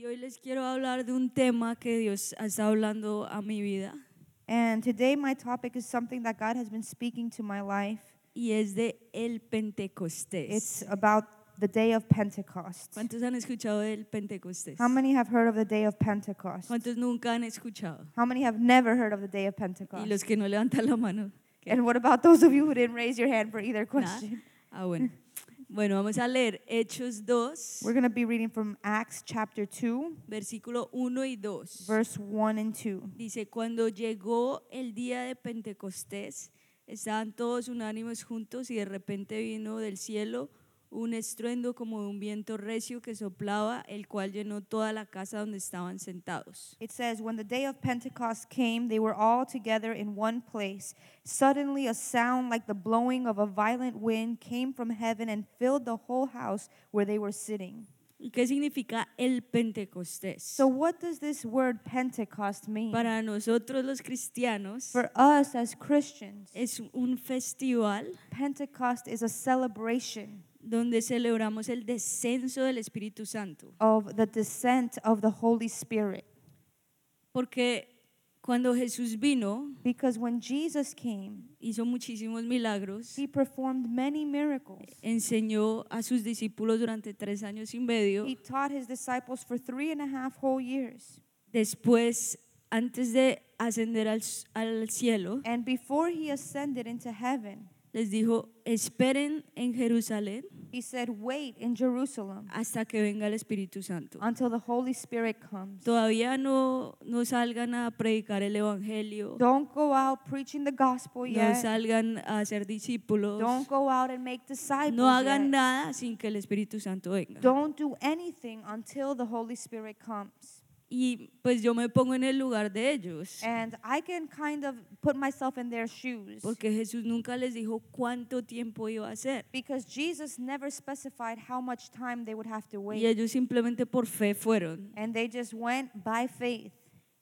Y hoy les quiero hablar de un tema que Dios está hablando a mi vida And today, my topic is something that God has been speaking to my life. y es de el Pentecostés. It's about the day of Pentecost. ¿Cuántos han escuchado del Pentecostés? How many have heard of the day of Pentecost? ¿Cuántos nunca han escuchado? How many have never heard of the day of Y Pentecost? los que no levantan la mano. ¿qué? And what about those of you who didn't raise your hand for either question? Ah, bueno. Bueno, vamos a leer Hechos 2, We're going to be reading from Acts chapter 2, versículo 1 y 2. verse 1 and 2. Dice, cuando llegó el día de Pentecostés, estaban todos unánimes juntos y de repente vino del cielo un estruendo como de un viento recio que soplaba, el cual llenó toda la casa donde estaban sentados. It says, When the day of Pentecost came, they were all together in one place. Suddenly, a sound like the blowing of a violent wind came from heaven and filled the whole house where they were sitting. ¿Y qué significa el Pentecostés? So, what does this word Pentecost mean? Para nosotros los cristianos For us as Christians, es un festival Pentecost is a celebration donde celebramos el descenso del Espíritu Santo. of the descent of the Holy Spirit. Porque cuando Jesús vino, Because when Jesus came, hizo muchísimos milagros, he performed many miracles. enseñó a sus discípulos durante tres años y medio. He taught his disciples for three and a half whole years. Después, antes de ascender al, al cielo, And before he ascended into heaven, les dijo, esperen en Jerusalén he said, Wait in Jerusalem hasta que venga el Espíritu Santo. until the Holy Spirit comes. Todavía no, no salgan a predicar el Evangelio, Don't go out preaching the gospel no yet. salgan a ser discípulos, Don't go out and make disciples. no hagan nada sin que el Espíritu Santo venga. Don't do anything until the Holy Spirit comes. Y pues yo me pongo en el lugar de ellos, And I can kind of put myself in their shoes. porque Jesús nunca les dijo cuánto tiempo iba a ser. Because Jesus never specified how much time they would have to Y wait. ellos simplemente por fe fueron And they just went by faith.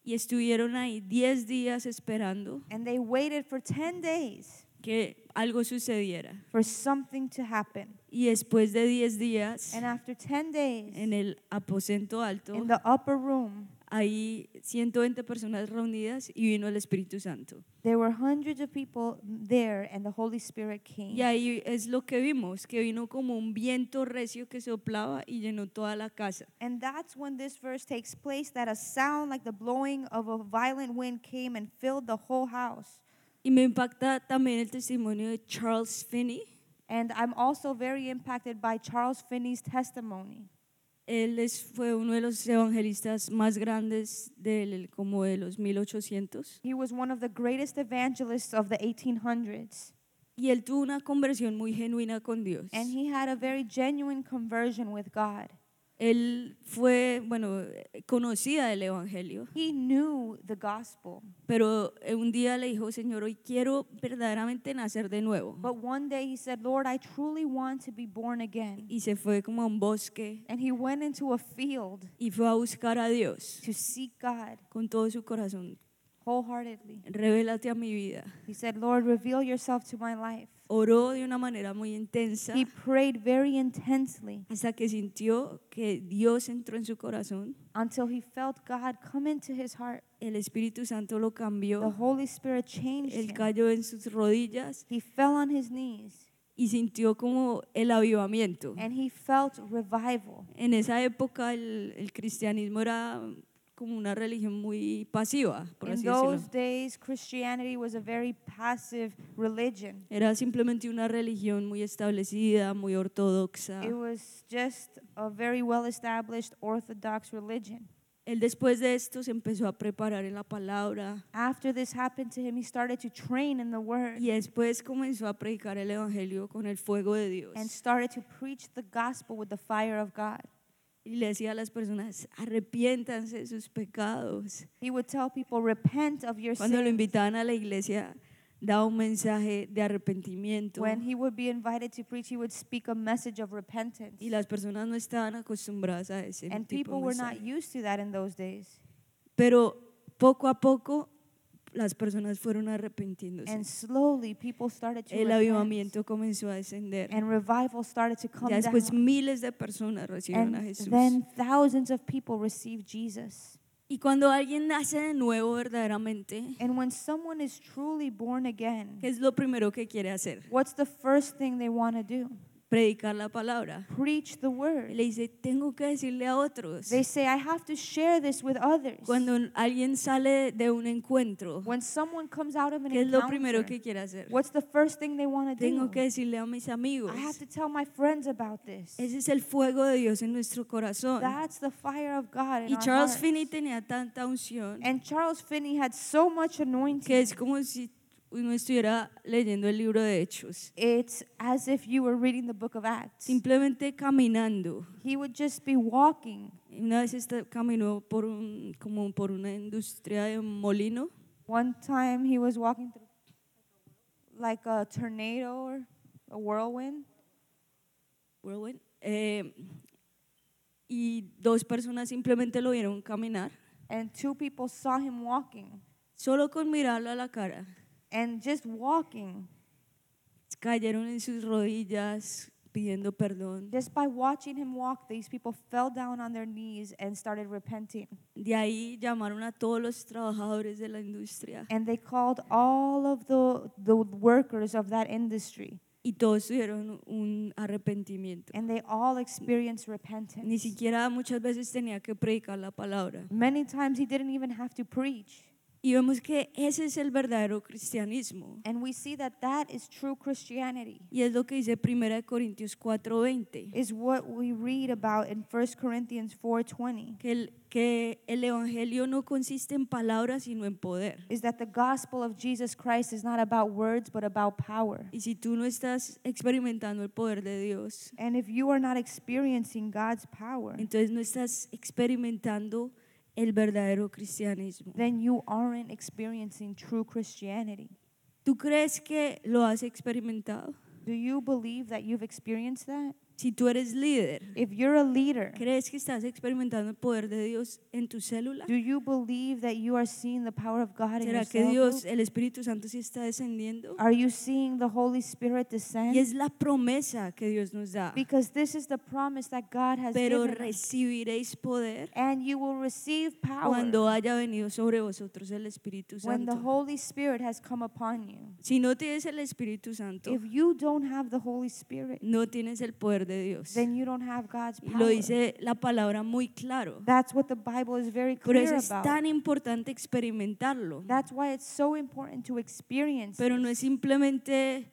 y estuvieron ahí 10 días esperando And they waited for 10 days que algo sucediera. for something to happen. Y después de 10 días, And after 10 days, en el aposento alto, in the upper room, hay 120 personas reunidas y vino el Espíritu Santo. there were hundreds of people there, and the Holy Spirit came. Y ahí es lo que vimos, que vino como un viento recio que soplaba y llenó toda la casa. And that's when this verse takes place that a sound like the blowing of a violent wind came and filled the whole house. Y me impacta también el testimonio de Charles Finney. And I'm also very impacted by Charles Finney's testimony. Él es- fue uno de los evangelistas más grandes del, como de los 1800 He was one of the greatest evangelists of the 1800s. y él tuvo una conversión muy genuina con Dios. And he had a very genuine conversion with God. Él fue, bueno, conocida del evangelio, He knew the gospel. pero eh, un día le dijo, Señor, hoy quiero verdaderamente nacer de nuevo. But one day he said, Lord, I truly want to be born again. Y se fue como a un bosque And he went into a field y fue a buscar a Dios to seek God con todo su corazón. wholeheartedly. Revélate a mi vida. He said, Lord, reveal yourself to my life. Oró de una manera muy intensa He prayed very intensely hasta que sintió que Dios entró en su corazón. until he felt God come into his heart. El Espíritu Santo lo The cambió. Holy Spirit changed Él him. cayó en sus rodillas He fell on his knees y sintió como el avivamiento. and he felt revival. En esa época el, el cristianismo era como una religión muy pasiva, por In así those decirlo. days, Christianity was a very passive religion. Era simplemente una religión muy establecida, muy ortodoxa. It was just a very well established Orthodox religion. Él después de esto se empezó a preparar en la palabra After this happened to him, he started to train in the Word y después comenzó a predicar el Evangelio con el fuego de Dios. and started to preach the gospel with the fire of God. Y le decía a las personas, arrepiéntanse de sus pecados. He would tell people, Repent of your Cuando lo sins. invitaban a la iglesia, daba un mensaje de arrepentimiento. When he would be invited to preach, he would speak a message of repentance. Y las personas no estaban acostumbradas a ese And tipo people de were not used to that in those days. Pero poco a poco las personas fueron arrepintiéndose. And slowly people started to El avivamiento comenzó a descender. And revival started to come después down. miles de personas recibieron a And Jesús. then thousands of people received Jesus. Y cuando alguien nace de nuevo verdaderamente, And when someone is truly born again, ¿qué es lo primero que quiere hacer? what's the first thing they want to do? Predicar la palabra. Preach the word. le dice, tengo que decirle a otros. They say, I have to share this with others. Cuando alguien sale de un encuentro, When someone comes out of an ¿qué es lo primero encounter, que quiere hacer? what's the first thing they want to Tengo do? que decirle a mis amigos. I have to tell my friends about this. Ese es el fuego de Dios en nuestro corazón. That's the fire of God in Y our Charles hearts. Finney tenía tanta unción And Charles Finney had so much anointing. que es como si uno estuviera leyendo el libro de Hechos. It's as if you were reading the book of Acts. Simplemente caminando. He would just be walking. Una vez este- caminó por un, como por una industria de molino One time he was walking through like a tornado or a whirlwind, whirlwind, eh, y dos personas simplemente lo vieron caminar, and two people saw him walking. solo con mirarlo a la cara. And just walking, Cayeron en sus rodillas pidiendo perdón. just by watching him walk, these people fell down on their knees and started repenting. De ahí llamaron a todos los trabajadores de la industria And they called all of the, the workers of that industry, y todos tuvieron un arrepentimiento. and they all experienced repentance. Ni siquiera muchas veces tenía que predicar la palabra. Many times he didn't even have to preach. Y vemos que ese es el verdadero cristianismo. And we see that that is true Christianity. Y es lo que dice 1 Corintios 4:20, Is what we read about in 1 Corinthians 4:20. que el, que el evangelio no consiste en palabras sino en poder. Is that the gospel of Jesus Christ is not about words but about power. Y si tú no estás experimentando el poder de Dios, And if you are not experiencing God's power, entonces no estás experimentando el verdadero cristianismo. then you aren't experiencing true Christianity. ¿Tú crees que lo has experimentado? Do you believe that you've experienced that? Si tú eres líder, If you're a leader, ¿crees que estás experimentando el poder de Dios en tu célula? do you believe that you are seeing the power of God in your ¿Será que Dios, el Espíritu Santo, sí está descendiendo? Are you seeing the Holy Spirit descend? Y es la promesa que Dios nos da. Because this is the promise that God has Pero given recibiréis poder And you will receive power cuando haya venido sobre vosotros el Espíritu when the Santo. Holy Spirit has come upon you. Si no tienes el Espíritu Santo, If you don't have the Holy Spirit, no tienes el poder de Dios. then you don't have God's Y lo power. dice la palabra muy claro. That's what the Bible is very Por eso clear es about. tan importante experimentarlo. That's why it's so important to experience Pero no es simplemente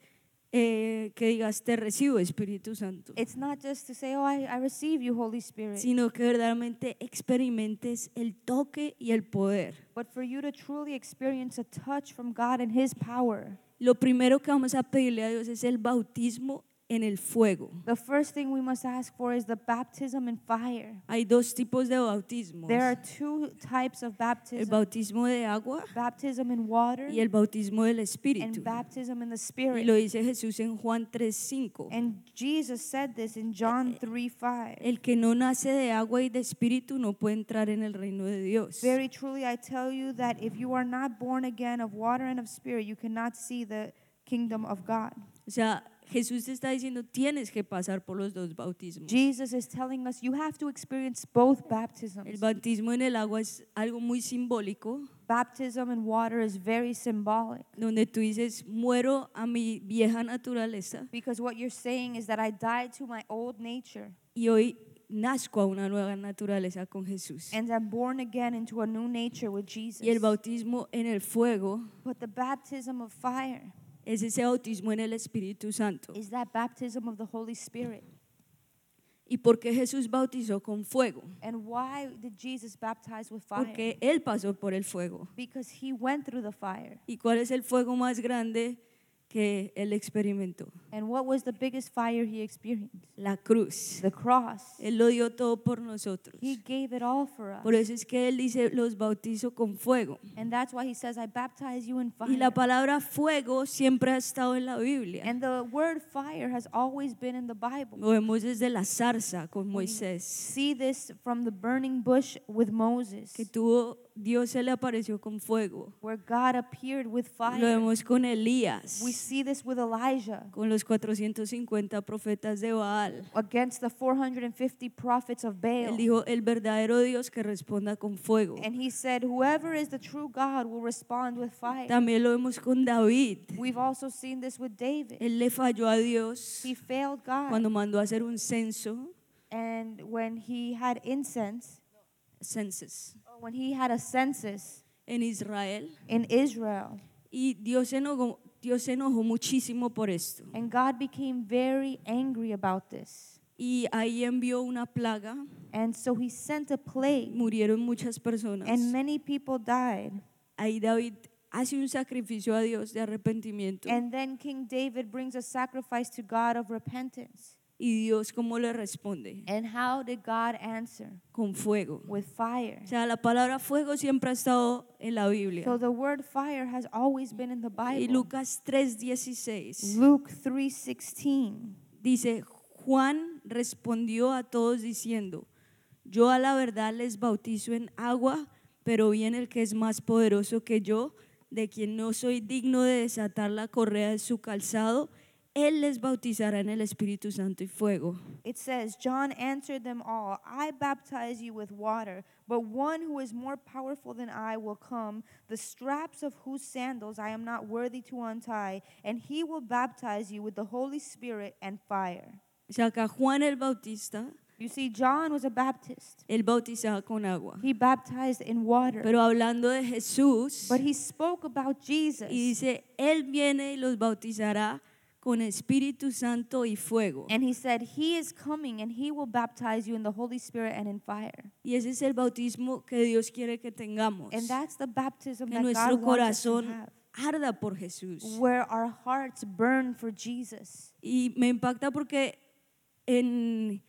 eh, que digas te recibo Espíritu Santo, It's not just to say, oh, I, I receive you, Holy Spirit, sino que verdaderamente experimentes el toque y el poder. but for you to truly experience a touch from God and His power. Lo primero que vamos a pedirle a Dios es el bautismo en el fuego. The first thing we must ask for is the baptism in fire. Hay dos tipos de bautismos. There are two types of El baptism bautismo de agua baptism in water y el bautismo del and Espíritu. baptism in the Y Spirit. lo dice Jesús en Juan 3:5. And Jesus said this in John 3 5. El que no nace de agua y de espíritu no puede entrar en el reino de Dios. Very truly, I tell you that if you are not born again of water and of spirit, you cannot see the kingdom of God. O sea, Jesús te está diciendo, tienes que pasar por los dos bautismos. Jesus is telling us you have to experience both El baptisms. bautismo en el agua es algo muy simbólico, Baptism in water is very symbolic donde tú dices, muero a mi vieja naturaleza because what you're saying is that I died to my old nature y hoy nazco a una nueva naturaleza con Jesús. and I'm born again into a new nature with Jesus. Y el bautismo en el fuego But the baptism of fire es ese bautismo en el Espíritu Santo. is that baptism of the Holy Spirit. ¿Y por qué Jesús bautizó con fuego? And why did Jesus baptize with fire? Porque Él pasó por el fuego. Because he went through the fire. ¿Y cuál es el fuego más grande que él experimentó? And what was the biggest fire he experienced? La cruz. The cross. Él lo dio todo por nosotros. He gave it all for us. Por eso es que él dice, los bautizo con fuego. And that's why he says, I baptize you in Y la fire. palabra fuego siempre ha estado en la Biblia. And the word fire has always been in the Bible. Lo vemos desde la zarza con Moisés, See this from the burning bush with Moses, que tuvo, Dios se le apareció con fuego. where God appeared with Lo fire. vemos con Elías, We see this with Elijah con los 450 profetas de Baal. against the 450 prophets of Él Baal. dijo, el verdadero Dios que responda con fuego. And he said, Whoever is the true God will respond with fire. También lo vemos con David. We've also seen this with David. Él le falló a Dios He failed God. cuando mandó a hacer un censo, And when he had incense, census, or when he had a census en Israel. in Israel, Y Dios se enojó, Dios se enojó muchísimo por esto. and God became very angry about this. Y ahí envió una plaga, And so he sent a plague, murieron muchas personas. and many people died. Ahí David hace un sacrificio a Dios de arrepentimiento. And then King David brings a sacrifice to God of repentance. Y Dios, ¿cómo le responde? And how did God answer? Con fuego. With fire. O sea, la palabra fuego siempre ha estado en la Biblia. So the word fire has always been in the Y Bible. Lucas 3:16 Luke 3:16. dice, Juan respondió a todos diciendo, yo a la verdad les bautizo en agua, pero viene el que es más poderoso que yo, de quien no soy digno de desatar la correa de su calzado, él les bautizará en el Espíritu Santo y fuego. It says, John answered them all, I baptize you with water, but one who is more powerful than I will come, the straps of whose sandals I am not worthy to untie, and he will baptize you with the Holy Spirit and fire. O acá Juan el Bautista, You see, John was a Baptist. él bautizaba con agua. He baptized in water. Pero hablando de Jesús, But he spoke about Jesus. y dice, Él viene y los bautizará con Espíritu Santo y fuego. And he said, He is coming and he will baptize you in the Holy Spirit and in fire. Y ese es el bautismo que Dios quiere que tengamos. And that's the baptism Que that nuestro God wants us to corazón have, arda por Jesús. where our hearts burn for Jesus. Y me impacta porque en,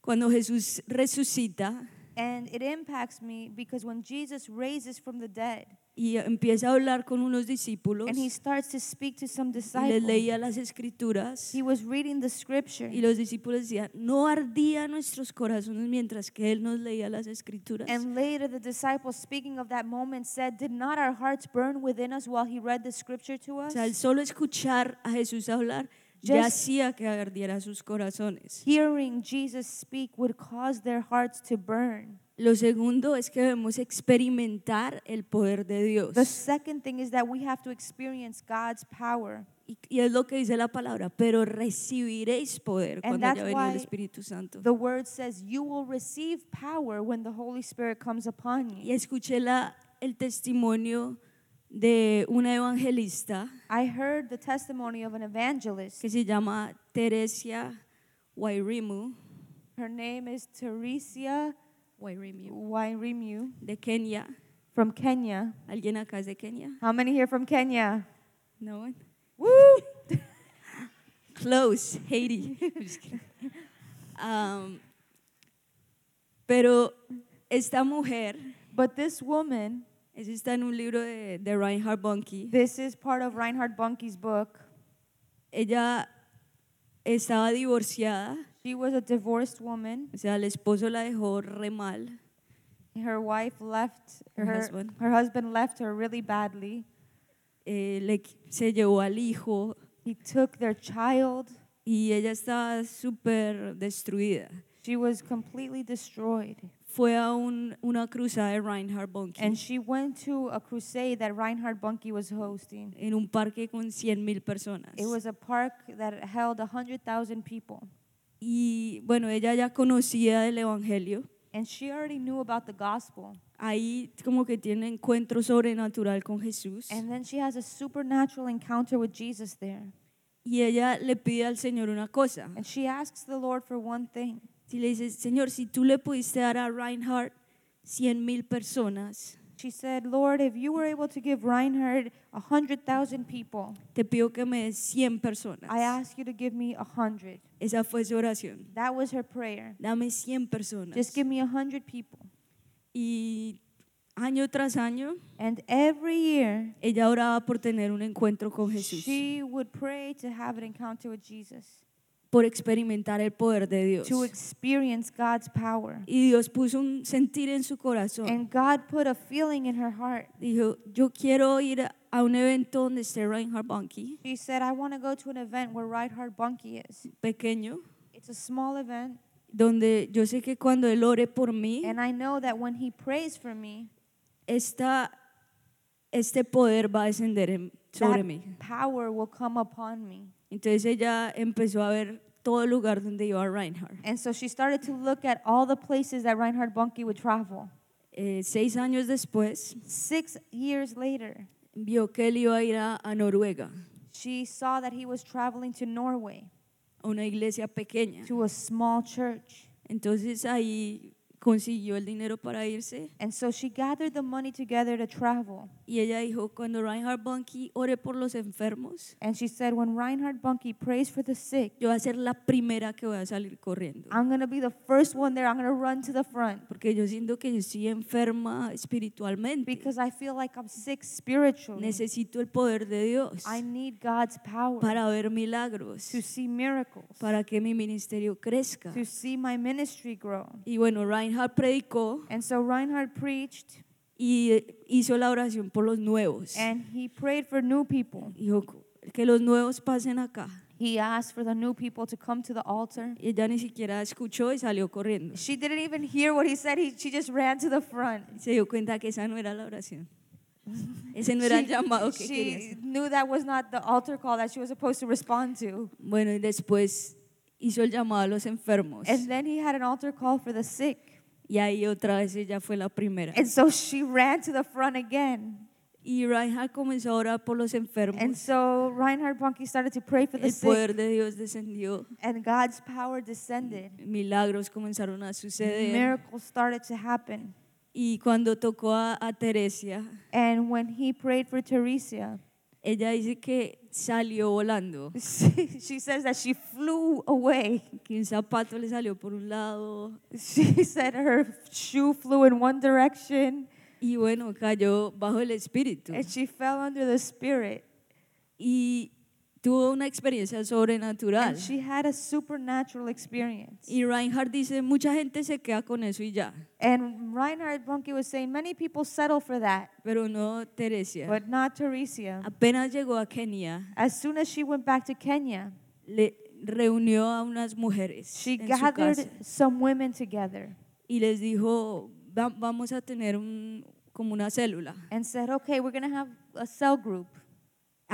cuando Jesús resucita And it impacts me because when Jesus raises from the dead y empieza a hablar con unos discípulos and he starts to speak to some les disciples, leía las escrituras he was reading the scripture. y los discípulos decían, no ardían nuestros corazones mientras que Él nos leía las escrituras. And later, the disciples, speaking of that moment, said, Did not our hearts burn within us while he read the scripture to O us? sea, el solo escuchar a Jesús hablar ya hacía que ardiera sus corazones. Hearing Jesus speak would cause their hearts to burn. Lo segundo es que debemos experimentar el poder de Dios. The second thing is that we have to experience God's power. Y, y es lo que dice la palabra, pero recibiréis poder And cuando haya venido el Espíritu Santo. The word says, You will receive power when the Holy Spirit comes upon Y you. escuché la, el testimonio de una evangelista I heard the testimony of an evangelist. que se llama Teresia Wairimu, Her name is Teresia Wairimu, Wairimu de Kenia. from Kenya. ¿Alguien acá es de Kenia? How many here from Kenya? No one? Woo! Close, Haiti. Just kidding. Um, pero esta mujer, But this woman, eso está en un libro de, de Reinhard Bonnke, this is part of Reinhard Bonnke's book. ella estaba divorciada, She was a divorced woman. o sea, el esposo la dejó re mal, Her wife left Her her, husband. her husband left her really badly. eh, le, se llevó al hijo He took their child. y ella estaba súper destruida. She was completely destroyed. Fue a un- una cruzada de Reinhard Bonnke And she went to a crusade that Reinhard Bonnke was hosting. en un parque con 100 mil personas. It was a park that held 100,000 people. Y bueno, ella ya conocía del Evangelio. And she already knew about the gospel. Ahí como que tiene encuentro sobrenatural con Jesús. And then she has a supernatural encounter with Jesus there. Y ella le pide al Señor una cosa. And she asks the Lord for one thing. Si le dice, Señor, si tú le pudiste dar a Reinhardt 100 mil personas, She said, Lord, if you were able to give Reinhard a 100,000 people, te pido que me des 100 personas. I ask you to give me a 100. Esa fue su oración. That was her prayer. Dame 100 personas. Just give me a 100 people. Y año tras año, And every year, ella oraba por tener un encuentro con Jesús, she would pray to have an encounter with Jesus, por experimentar el poder de Dios. to experience God's power. Y Dios puso un sentir en su corazón. And God put a feeling in her heart. Dijo, yo quiero ir a- un evento donde esté Reinhard Bonnke, She said, I want to go to an event where Reinhard Bunke is. pequeño, It's a small event, donde yo sé que cuando Él ore por mí, and I know that when he prays for me, esta, este poder va a descender en- sobre that mí. power will come upon me. Entonces ella empezó a ver todo el lugar donde iba Reinhard. And so she started to look at all the places that Reinhard Bunke would travel. Eh, seis años después, Six years later, vio que él iba a ir a, a Noruega, she saw that he was traveling to Norway, a una iglesia pequeña. to a small church. Entonces ahí consiguió el dinero para irse And so she gathered the money together to travel. y ella dijo, cuando Reinhard Bonnke ore por los enfermos, And she said, When Reinhard Bunke prays for the sick, yo voy a ser la primera que voy a salir corriendo. I'm going to be the first one there. I'm going to run to the front Porque yo siento que yo estoy enferma espiritualmente. because I feel like I'm sick spiritually. Necesito el poder de Dios I need God's power para ver milagros, to see miracles, para que mi ministerio crezca. to see my ministry grow. Y bueno, Reinhard predicó And so Reinhard preached y hizo la oración por los nuevos. and he prayed for new people. Dijo que los nuevos pasen acá. He asked for the new people to come to the altar. Ella ni siquiera escuchó y salió corriendo. She didn't even hear what he said. He, she just ran to the front. Se dio cuenta que esa no era la oración. Ese no era el llamado que quería she hacer. knew that was not the altar call that she was supposed to respond to. Bueno, y después hizo el llamado a los enfermos. And then he had an altar call for the sick. Y ahí otra vez ella fue la primera. And so she ran to the front again. Y Reinhard comenzó a orar por los And enfermos. so Reinhard Bunke started to pray for the El sick. poder de Dios descendió. And God's power descended. Milagros comenzaron a suceder. Miracles started to happen. Y cuando tocó a, a Teresia, And when he prayed for Teresa, ella dice que salió volando. she says that she flew away. Que un zapato le salió por un lado. She said her shoe flew in one direction Y bueno, cayó bajo el espíritu. and she fell under the spirit. Y tuvo una experiencia sobrenatural. And she had a supernatural experience. Y Reinhard dice, mucha gente se queda con eso y ya. And Reinhard Bunke was saying many people settle for that, Pero no Teresia. but not Teresa. Apenas llegó a Kenia, As soon as she went back to Kenya, le reunió a unas mujeres she en su gathered casa some women together y les dijo, "Va- vamos a tener un, como una célula. and said, Okay, we're going to have a cell group.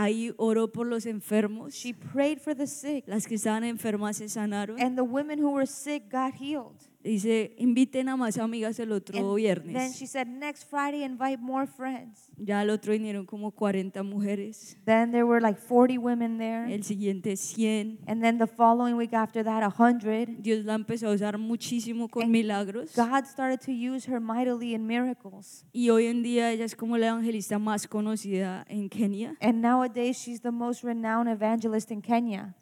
Ahí oró por los enfermos. She prayed for the sick, Las que estaban enfermas se sanaron. and the women who were sick got healed. Dice, inviten a más amigas el otro And then she said, Next Friday, invite more friends. Ya al otro vinieron como 40 mujeres. Then there were like 40 women there. El siguiente 100. And then the following week after that, 100. Dios la empezó a usar muchísimo con And milagros. God started to use her mightily in miracles. Y hoy en día ella es como la evangelista más conocida en Kenia. And nowadays, she's the most renowned evangelist in Kenya.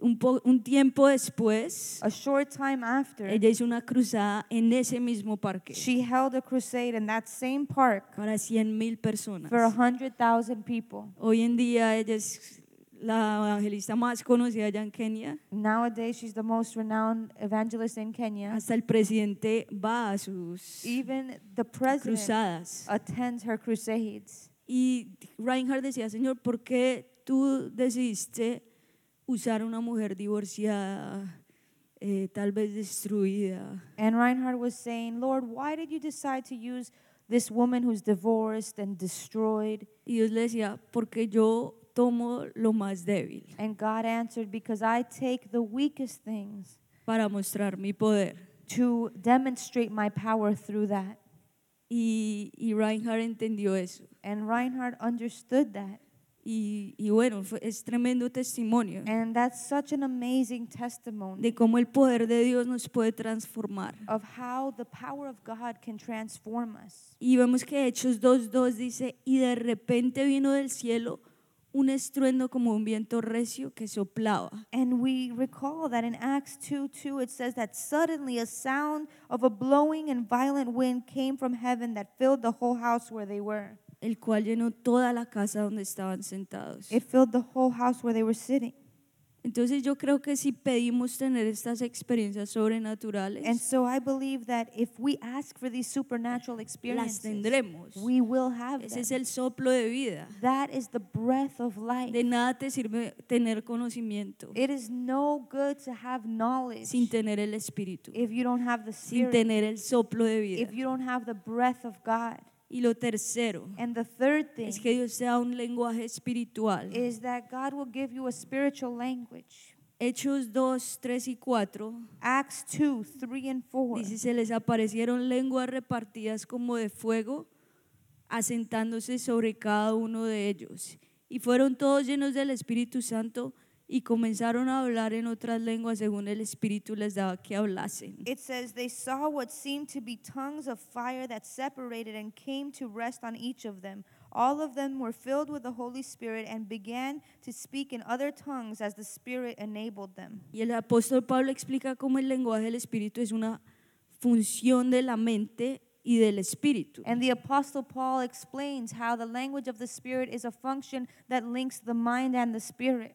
Un, po- un tiempo después, A short time after, ella hizo una cruzada en ese mismo parque she held a crusade in that same park para 100 mil personas. for 100,000 people. Hoy en día ella es la evangelista más conocida allá en Kenia. Nowadays, she's the most renowned evangelist in Kenya. Hasta el presidente va a sus Even the president cruzadas. attends her crusades. Y Reinhard decía, Señor, ¿por qué tú decidiste usar a una mujer divorciada, eh, tal vez destruida? And Reinhard was saying, Lord, why did you decide to use this woman who's divorced and destroyed? Y Dios le decía, porque yo tomo lo más débil And God answered, Because I take the weakest things para mostrar mi poder. to demonstrate my power through that. Y, y Reinhard entendió eso. And Reinhard understood that. Y, y bueno, fue- es tremendo testimonio And that's such an amazing testimony de cómo el poder de Dios nos puede transformar. of how the power of God can transform us. Y vemos que Hechos 2.2 dice, y de repente vino del cielo un estruendo como un viento recio que soplaba. And we recall that in Acts 2 2, it says that suddenly a sound of a blowing and violent wind came from heaven that filled the whole house where they were. El cual llenó toda la casa donde estaban sentados. It filled the whole house where they were sitting. Entonces yo creo que si pedimos tener estas experiencias And sobrenaturales, so I believe that if we ask for these supernatural las experiences, tendremos. we will have Ese them. es el soplo de vida. That is the breath of life. De nada te sirve tener conocimiento It is no good to have knowledge sin tener el espíritu, if you don't have the sin spirit, tener el soplo de vida. if you don't have the breath of God. Y lo tercero And the third thing es que Dios te da un lenguaje espiritual. is that God will give you a spiritual language. Hechos 2, 3 y 4 Acts 2 3 and 4. dice, se les aparecieron lenguas repartidas como de fuego, asentándose sobre cada uno de ellos. Y fueron todos llenos del Espíritu Santo y comenzaron a hablar en otras lenguas según el Espíritu les daba que hablasen. It says, They saw what seemed to be tongues of fire that separated and came to rest on each of them. All of them were filled with the Holy Spirit and began to speak in other tongues as the Spirit enabled them. Y el apóstol Pablo explica cómo el lenguaje del Espíritu es una función de la mente y del Espíritu. And the Apostle Paul explains how the language of the Spirit is a function that links the mind and the Spirit.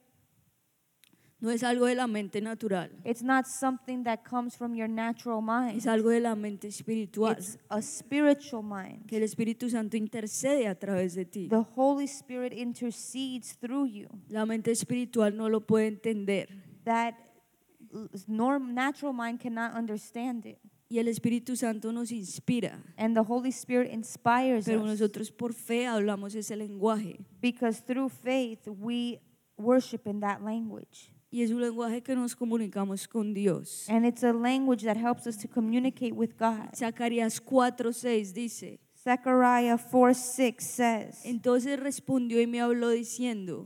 No es algo de la mente natural, It's not something that comes from your natural mind, es algo de la mente espiritual. it's a spiritual mind. Que el Espíritu Santo intercede a través de ti. The Holy Spirit intercedes through you. La mente espiritual no lo puede entender. That norm, natural mind cannot understand it. Y el Espíritu Santo nos inspira. And the Holy Spirit inspires Pero nosotros por fe hablamos ese lenguaje. because through faith we worship in that language. Y es un lenguaje que nos comunicamos con Dios. And it's a language that helps us to communicate with God. Zacarías 4:6 dice, Zechariah 4 6 says, entonces respondió y me habló diciendo,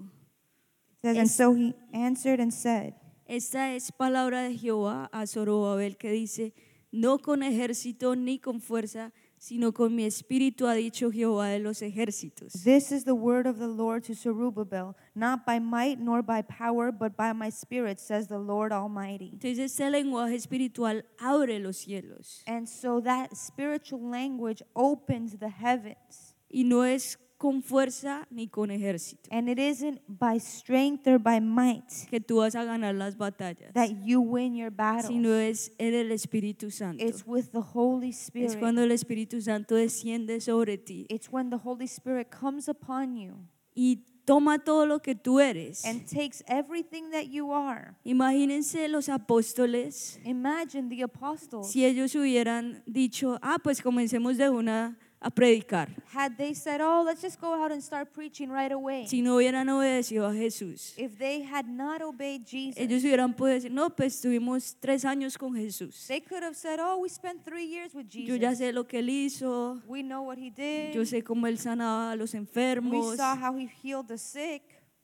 says, And so he answered and said, esta es palabra de Jehová a Zorobabel que dice, no con ejército ni con fuerza, sino con mi espíritu ha dicho Jehová de los ejércitos. This is the word of the Lord to Zerubbabel, not by might nor by power, but by my spirit, says the Lord Almighty. Entonces este lenguaje espiritual abre los cielos And so that spiritual language opens the heavens. y no es con fuerza ni con ejército And it isn't by strength or by might que tú vas a ganar las batallas, that you win your sino battles. es en el Espíritu Santo. It's with the Holy Es Spirit. cuando el Espíritu Santo desciende sobre ti It's when the Holy Spirit comes upon you y toma todo lo que tú eres. and takes everything that you are. Imagínense los apóstoles Imagine the apostles. si ellos hubieran dicho, ah, pues comencemos de una a predicar. Had they said, Oh, let's just go out and start preaching right away. Si no hubieran obedecido a Jesús, If they had not obeyed Jesus, ellos hubieran podido decir, no, pues tuvimos tres años con Jesús. they could have said, Oh, we spent three years with Yo ya Jesus. sé lo que él hizo, We know what he did. yo sé cómo él sanaba a los We enfermos. saw how he healed the sick.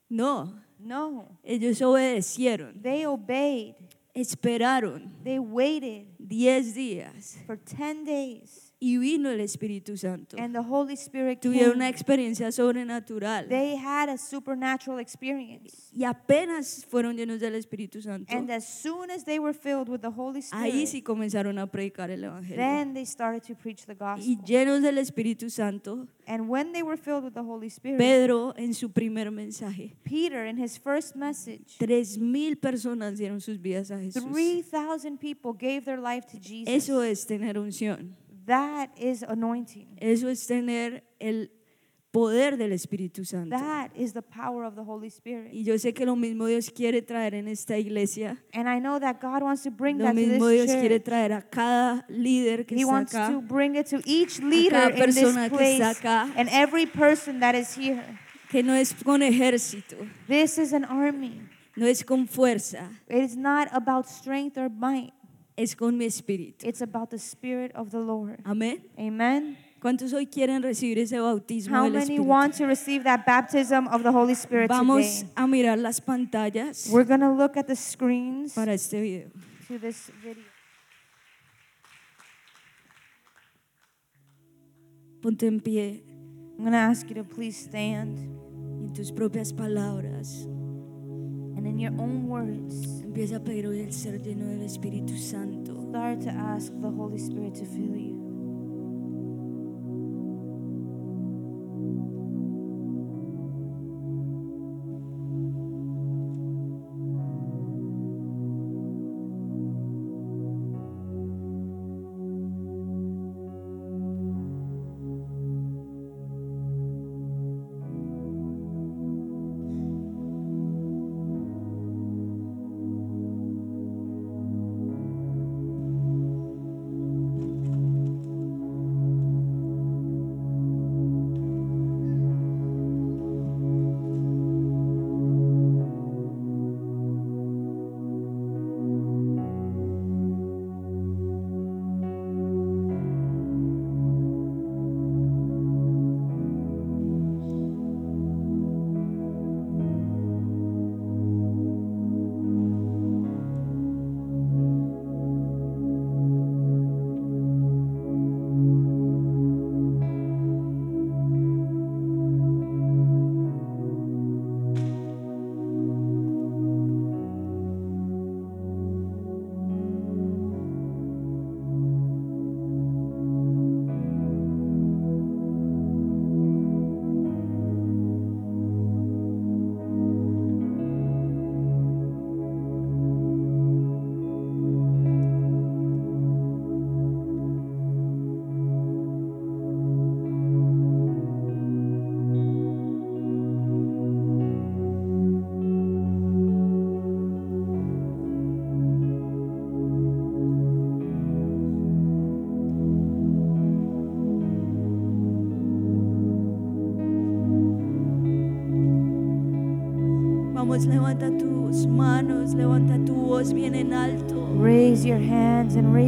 No, No, ellos obedecieron, they obeyed. esperaron They waited diez días for 10 days, y vino el Espíritu Santo. and the Holy Spirit Tuvieron una experiencia sobrenatural They had a supernatural experience. y apenas fueron llenos del Espíritu Santo. And as soon as they were filled with the Holy Ahí Spirit, sí comenzaron a predicar el Evangelio. then they started to preach the Y gospel. llenos del Espíritu Santo, And when they were filled with the Holy Spirit, Pedro en su primer mensaje, Peter, in his first message, tres mil personas dieron sus vidas a Jesús. 3,000 people gave their life to Jesus. Eso es tener unción. That is anointing. Eso es tener el poder del Espíritu Santo. That is the power of the Holy Spirit. Y yo sé que lo mismo Dios quiere traer en esta iglesia. And I know that God wants to bring Lo that to mismo this Dios quiere church. traer a cada líder que He está wants acá. to bring it to each leader in this que place está acá. and every person that is here. Que no es con ejército, This is an army. no es con fuerza, It is not about strength or might. Es con mi espíritu. It's about the Spirit of the Lord. Amén. Amen. ¿Cuántos hoy quieren recibir ese bautismo How del many Espíritu? want to receive that baptism of the Holy Spirit Vamos today? a mirar las pantallas We're going to look at the screens para este video. to this video. Ponte en pie I'm going to ask you to please stand en tus propias palabras. And in your own words Empieza a pedir hoy el ser lleno del Espíritu Santo. start to ask the Holy Spirit to fill you.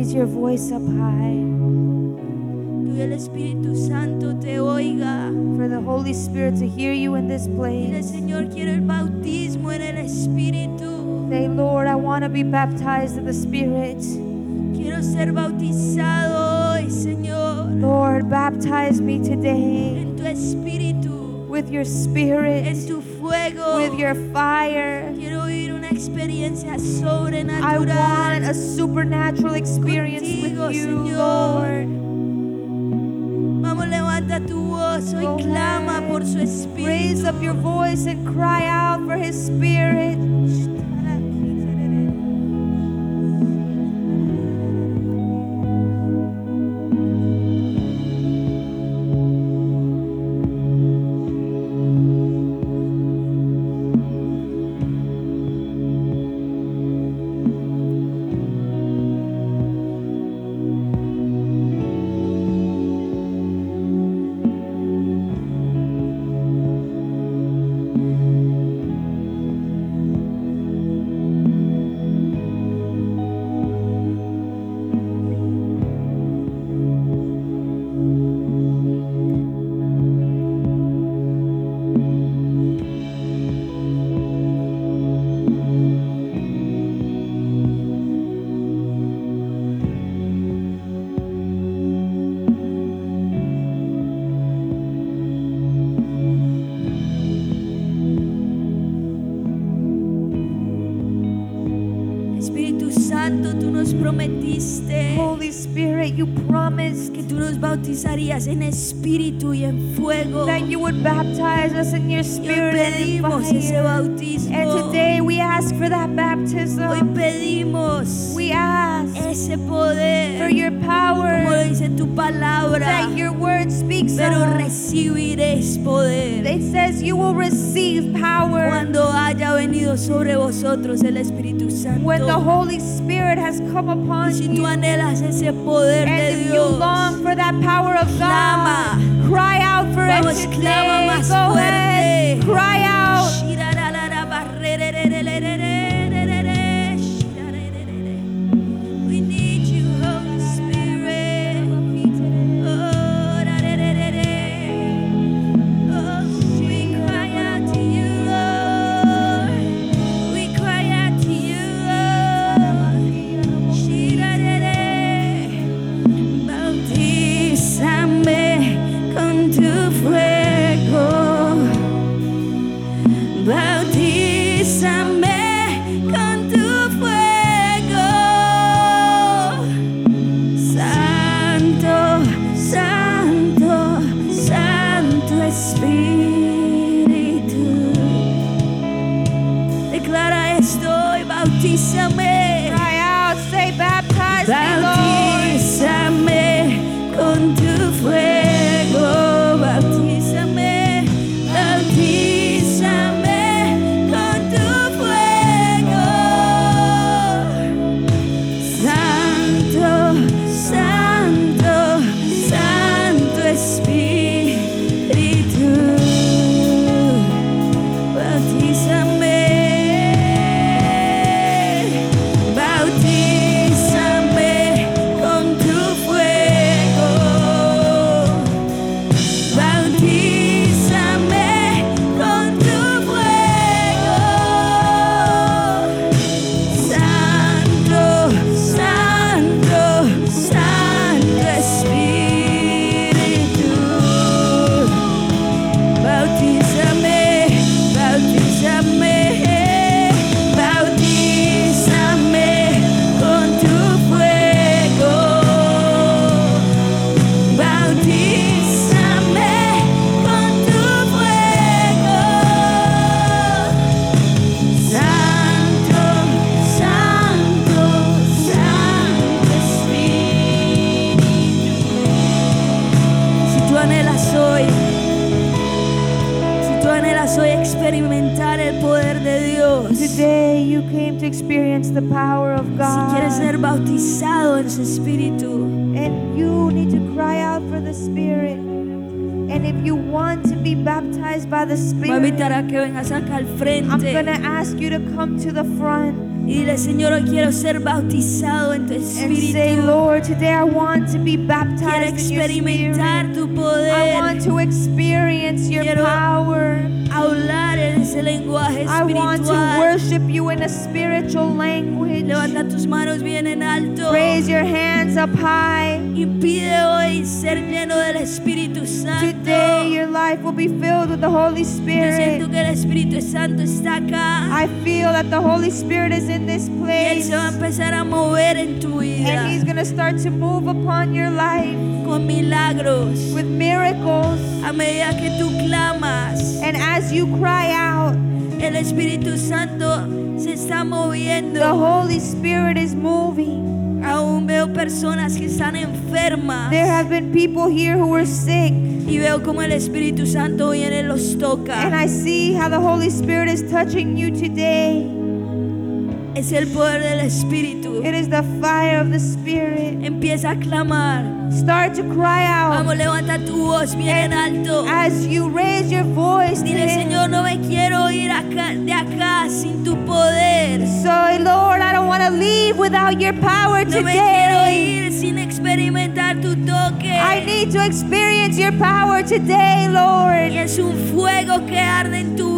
Raise your voice up high Que el Espíritu Santo te oiga. for the Holy Spirit to hear you in this Dile, place. Señor, quiero el bautismo en el Espíritu. Say, Lord, I want to be baptized in the Spirit. Quiero ser bautizado hoy, Señor, Lord, baptize me today en tu Espíritu, with your Spirit, en tu fuego. with your fire. Quiero vivir una experiencia I sobrenatural. want a supernatural experience Contigo, with you, Señor. Lord. Vamos, levanta tu voz hoy, Go clama ahead. por su Raise up your voice and cry out for His Spirit. Santo, tú nos prometiste Holy Spirit, you promised que tú nos bautizarías en espíritu y en fuego. that you would baptize us in your Y Spirit and in pedimos ese fire. bautismo. And today we ask for that baptism. Hoy pedimos We ask ese for poder, your como power dice tu palabra. that your word speaks Pero of. recibiréis poder It says you will receive power cuando haya venido sobre vosotros el Espíritu Santo. when the Holy Spirit has come Y upon si tú you. anhelas ese poder And de if you long for that power of Clama. God, cry out for Vamos, it clama más Go ahead, cry out. Santo, Santo, Santo Espírito. Declara esto y bautízame. Power of quieres ser God. bautizado en su Espíritu, And you need to cry out for the Spirit. And if you want to be baptized by the Spirit, a que vengas acá al I'm going to ask you to come to the front Y dile, Señor, hoy quiero ser bautizado en tu and say. Lord, today I want to be Quiero baptized in your experimentar Spirit. tu I want to experience your Quiero power. Hablar en ese lenguaje I want to worship you in a spiritual language. Levanta tus manos bien en alto. Raise your hands up high. Y pide hoy ser lleno del Espíritu Santo. Today your life will be filled with the Holy Spirit. siento que el Espíritu Santo está acá. I feel that the Holy Spirit is in this Y Él place. se va a empezar a mover en tu vida And He's going to start to move upon your life con milagros. with miracles. A medida que tú clamas, And as you cry out, el Espíritu Santo se está the moviendo. Holy Spirit is moving. Aún veo personas que están enfermas. There have been people here who were sick. Y veo como el Espíritu Santo viene y los And. I see how the Holy Spirit is touching you today. Es el poder del Espíritu. It is the fire of the Spirit. Empieza a clamar. Start to cry out. Vamos, levanta tu voz bien en alto. As you raise your voice Dile. Señor, no me quiero ir acá, de acá sin tu poder. So, Lord, I don't want to leave without your power No me quiero today. ir sin experimentar tu toque. I need to experience your power today, Y Lord. es un fuego que arde en tu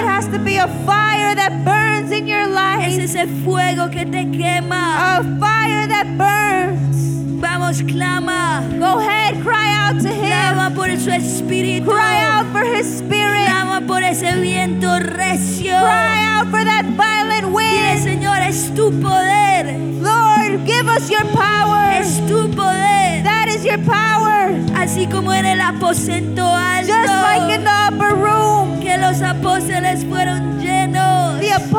It has to be a fire that burns in your Es life, ese fuego que te quema. A fire that burns. Vamos, clama. Go ahead, cry out to Him. Clama por su espíritu. Cry out for His Spirit. Clama por ese viento recio. Cry out for that violent Dile, wind. Señor, es tu poder. Lord, give us your power. Es tu poder. That is your power. Así como en el aposento alto. Just like in the upper room, que los apóstoles fueron llenos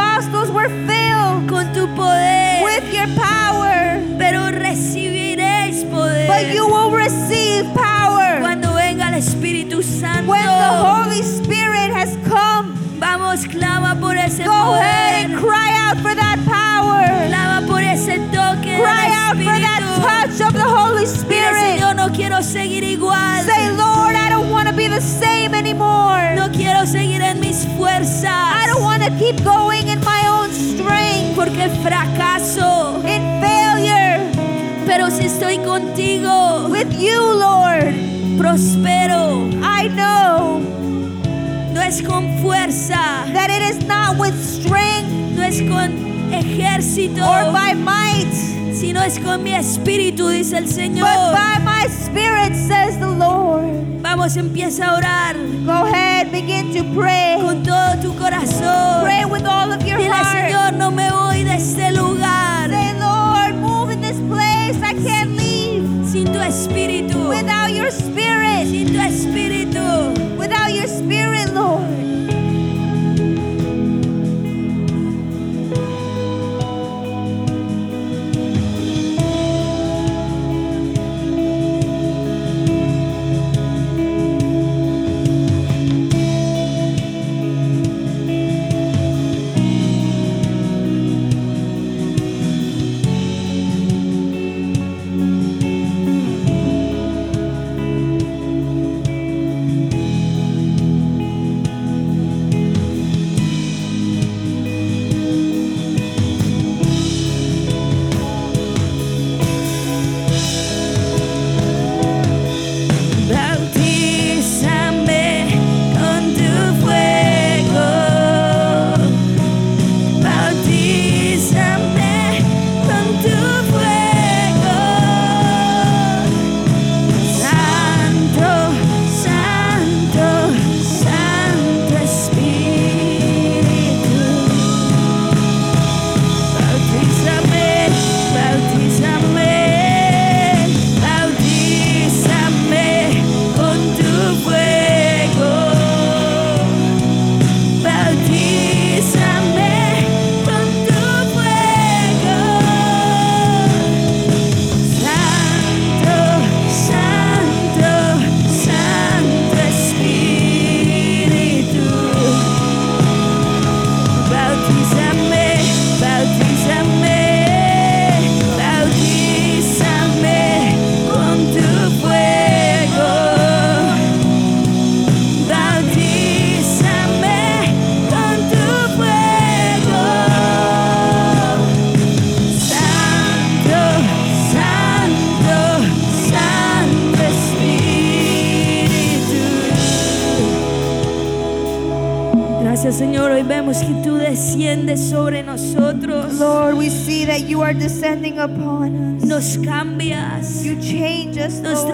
apostles were filled con tu poder. with your power. pero recibiréis poder But you will receive power cuando venga el Espíritu Santo. when the Holy Spirit has come. Vamos, clama por ese Go ahead and cry out for that power. Clama por ese toque Cry out for that touch of the Holy Spirit. No quiero seguir igual. Say, Lord, I don't want to be the same anymore. No quiero seguir en mis fuerzas. Keep going in my own strength, Porque fracaso. in failure. Pero si estoy contigo, With you, Lord, prospero. I know No es con fuerza. that it is not with strength No es con ejército. or by might, sino es con mi espíritu, dice el but Señor. by my spirit. Vamos, empieza a orar Go ahead, begin to pray. con todo tu corazón. Pray with all of your Dile, heart. Señor, no me voy de este lugar Say, Lord, move in this place. I can't leave sin tu espíritu, without your spirit, sin tu espíritu. Sobre nosotros, Lord, we see that you are descending upon us. nos cambias, You change us, nos Lord.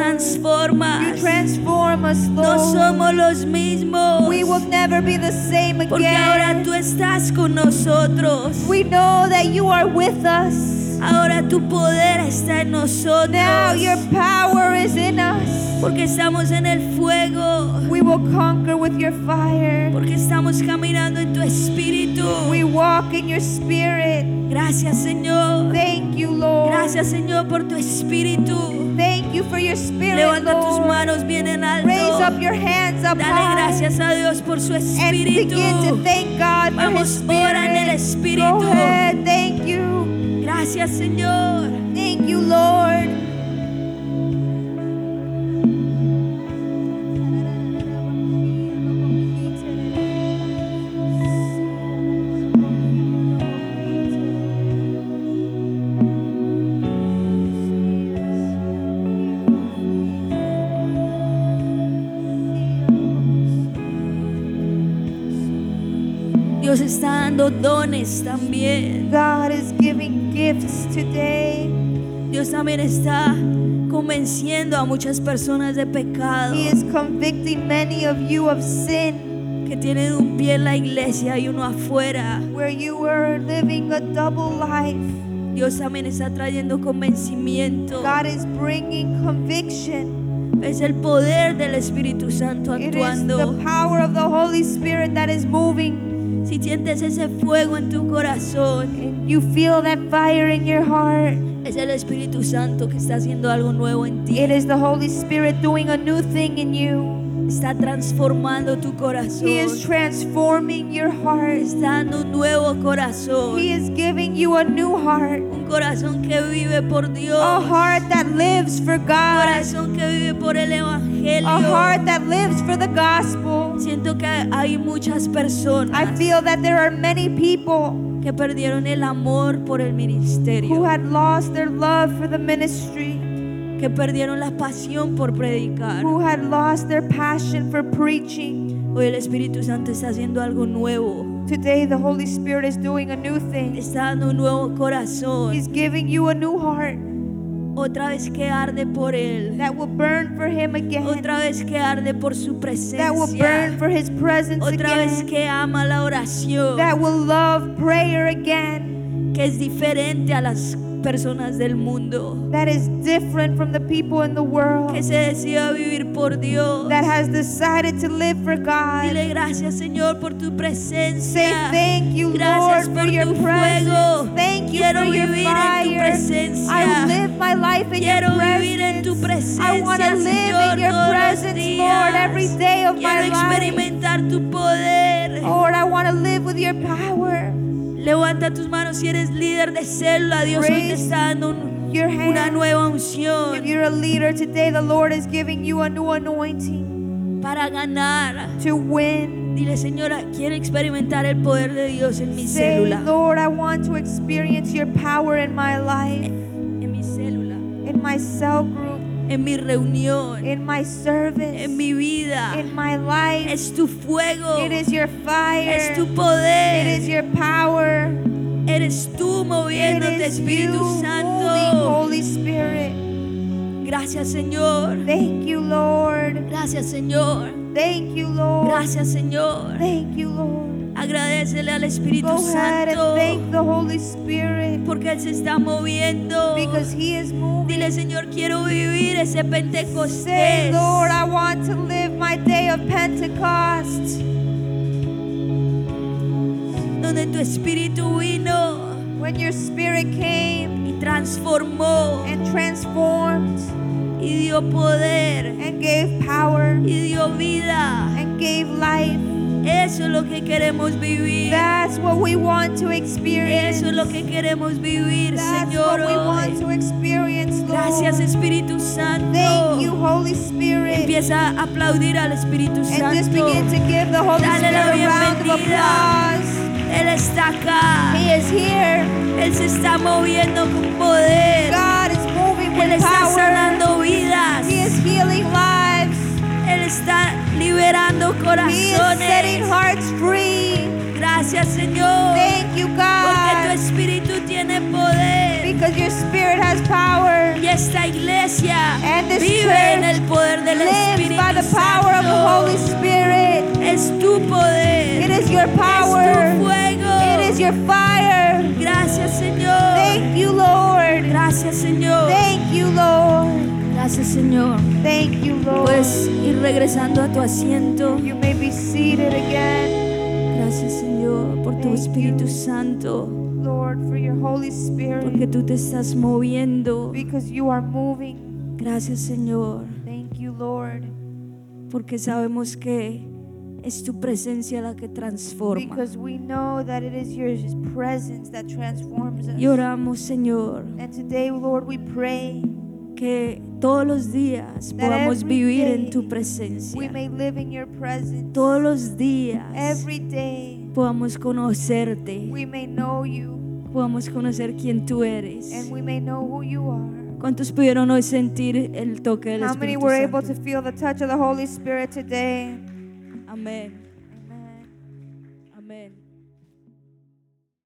You transform us, no somos los mismos, We will never be the same porque ahora again. tú estás con nosotros, We know that you are with us. ahora tu poder está en nosotros, Now your power is in us. porque estamos en el fuego, We will conquer with your fire. porque estamos caminando en tu espíritu. We walk in your spirit. Gracias Señor, Thank you, Lord. gracias Señor por tu espíritu. Thank you for your spirit, Levanta tus Lord. manos bien en alto. Raise up your hands up Dale high gracias a Dios por su and begin to thank God for Vamos, His ora en el spirit. espíritu. Go ahead. Thank you. Gracias, Señor. Thank you, Lord. Está dando dones también. God is giving gifts today. Dios también está convenciendo a muchas personas de pecado He is convicting many of you of sin, que tienen un pie en la iglesia y uno afuera. where you were living a double life. Dios también está trayendo convencimiento. God is bringing conviction. Es el poder del Espíritu Santo It is the actuando. power of the Holy Spirit that is moving. Si sientes ese fuego en tu corazón, And you feel that fire in your heart. es el Espíritu Santo que está haciendo algo nuevo en ti. It is the Holy Spirit doing a new thing in you. Está transformando tu He is transforming your heart. Está dando un nuevo corazón. He is giving you a new heart. Corazón que vive por Dios. A heart that lives for God. corazón que vive por el Evangelio. A heart that lives for the gospel. Siento que hay muchas I feel that there are many people que perdieron el amor por el who ministerio. had lost their love for the ministry, Que perdieron la pasión por predicar. who had lost their passion for preaching. Hoy el Espíritu Santo está haciendo algo nuevo. Today, the Holy Spirit is doing a new thing. Está dando un nuevo corazón. He's giving you a new heart Otra vez que arde por Él. that will burn for Him again, Otra vez que arde por su that will burn for His presence Otra vez again, que ama la oración. that will love prayer again, Que es diferente a las personas del mundo. that is different from the people in the world, Que se decida vivir por Dios. that has decided to live for God. Dile gracias Señor por tu Say thank you, Gracias Lord, por for your tu presence. fuego. Thank you Quiero for your vivir en tu fire. presencia. I live my life in Quiero your vivir en tu presence. I want to live Señor, in your presence, Lord, every day of my life. experimentar tu poder. Lord, I want to live with your power. Levanta tus manos si eres líder de célula. Dios hoy te está dando un- una nueva If unción you're a leader today, the Lord is giving you a new anointing para ganar. to win. Dile, Señora, quiero experimentar el poder de Dios en mi Say, célula. Lord, I want to experience your power in my life, En mi célula. in my cell group, En mi reunión. in my service, En mi vida. in my life. Es tu fuego. It is your fire. Es tu It poder. is your power. Eres tú It moviéndote, is you Espíritu moving, Santo. Holy Spirit. Gracias, Señor. Thank you, Lord. Gracias, Señor. Thank you, Lord. Gracias, Señor. Thank you, Lord. Agradecele al Espíritu Go ahead Santo and thank the Holy Spirit porque Él se está moviendo. because He is moving. Dile, Señor, quiero vivir ese Say, Pentecostés. Lord, I want to live my day of Pentecost donde tu Espíritu vino when your Spirit came y transformó and transformed y dio poder and gave power y dio vida. and gave life. Eso es lo que queremos vivir. That's what we want to experience. Eso es lo que queremos vivir, That's Señor. what we want to experience, Lord. Gracias, Espíritu Santo. Thank you, Holy Spirit. Empieza a aplaudir al Espíritu And just Santo. begin to give the Holy Dale Spirit la a round of bienvenida. applause. Él está acá. He is here. Él se está moviendo con poder. God is moving Él with está power. sanando vidas. He is healing lives. Está liberando liberando He is setting corazones. hearts free. Gracias, Señor. Thank you, Porque tu God. espíritu tiene poder. Because your spirit has power. Y esta iglesia And this vive en el poder del Espíritu by the power of the Holy Spirit. Es tu poder. It is your Es tu power. fuego. It is your fire. Gracias, Señor. Thank you, Lord. Gracias, Señor. Thank you, Lord. Gracias, Señor. Thank you, Lord. Puedes ir regresando a tu asiento. You may be seated again, Gracias, Señor, por tu Thank Espíritu you. Santo. Lord, for your Holy Spirit. Porque tú te estás moviendo. Because you are moving. Gracias, Señor. Thank you, Lord. Porque sabemos que es tu presencia la que transforma. Because we know that it is your presence that transforms us. Y oramos, Señor, And today, Lord, we pray que todos los días podamos vivir en tu we presencia. may live in your presence. Todos los días Every day podamos conocerte, we may know you podamos conocer quién tú eres. and we may know who you are. ¿Cuántos pudieron hoy sentir el toque del How many Espíritu were able to Santo? feel the touch of the Holy Spirit today? Amén.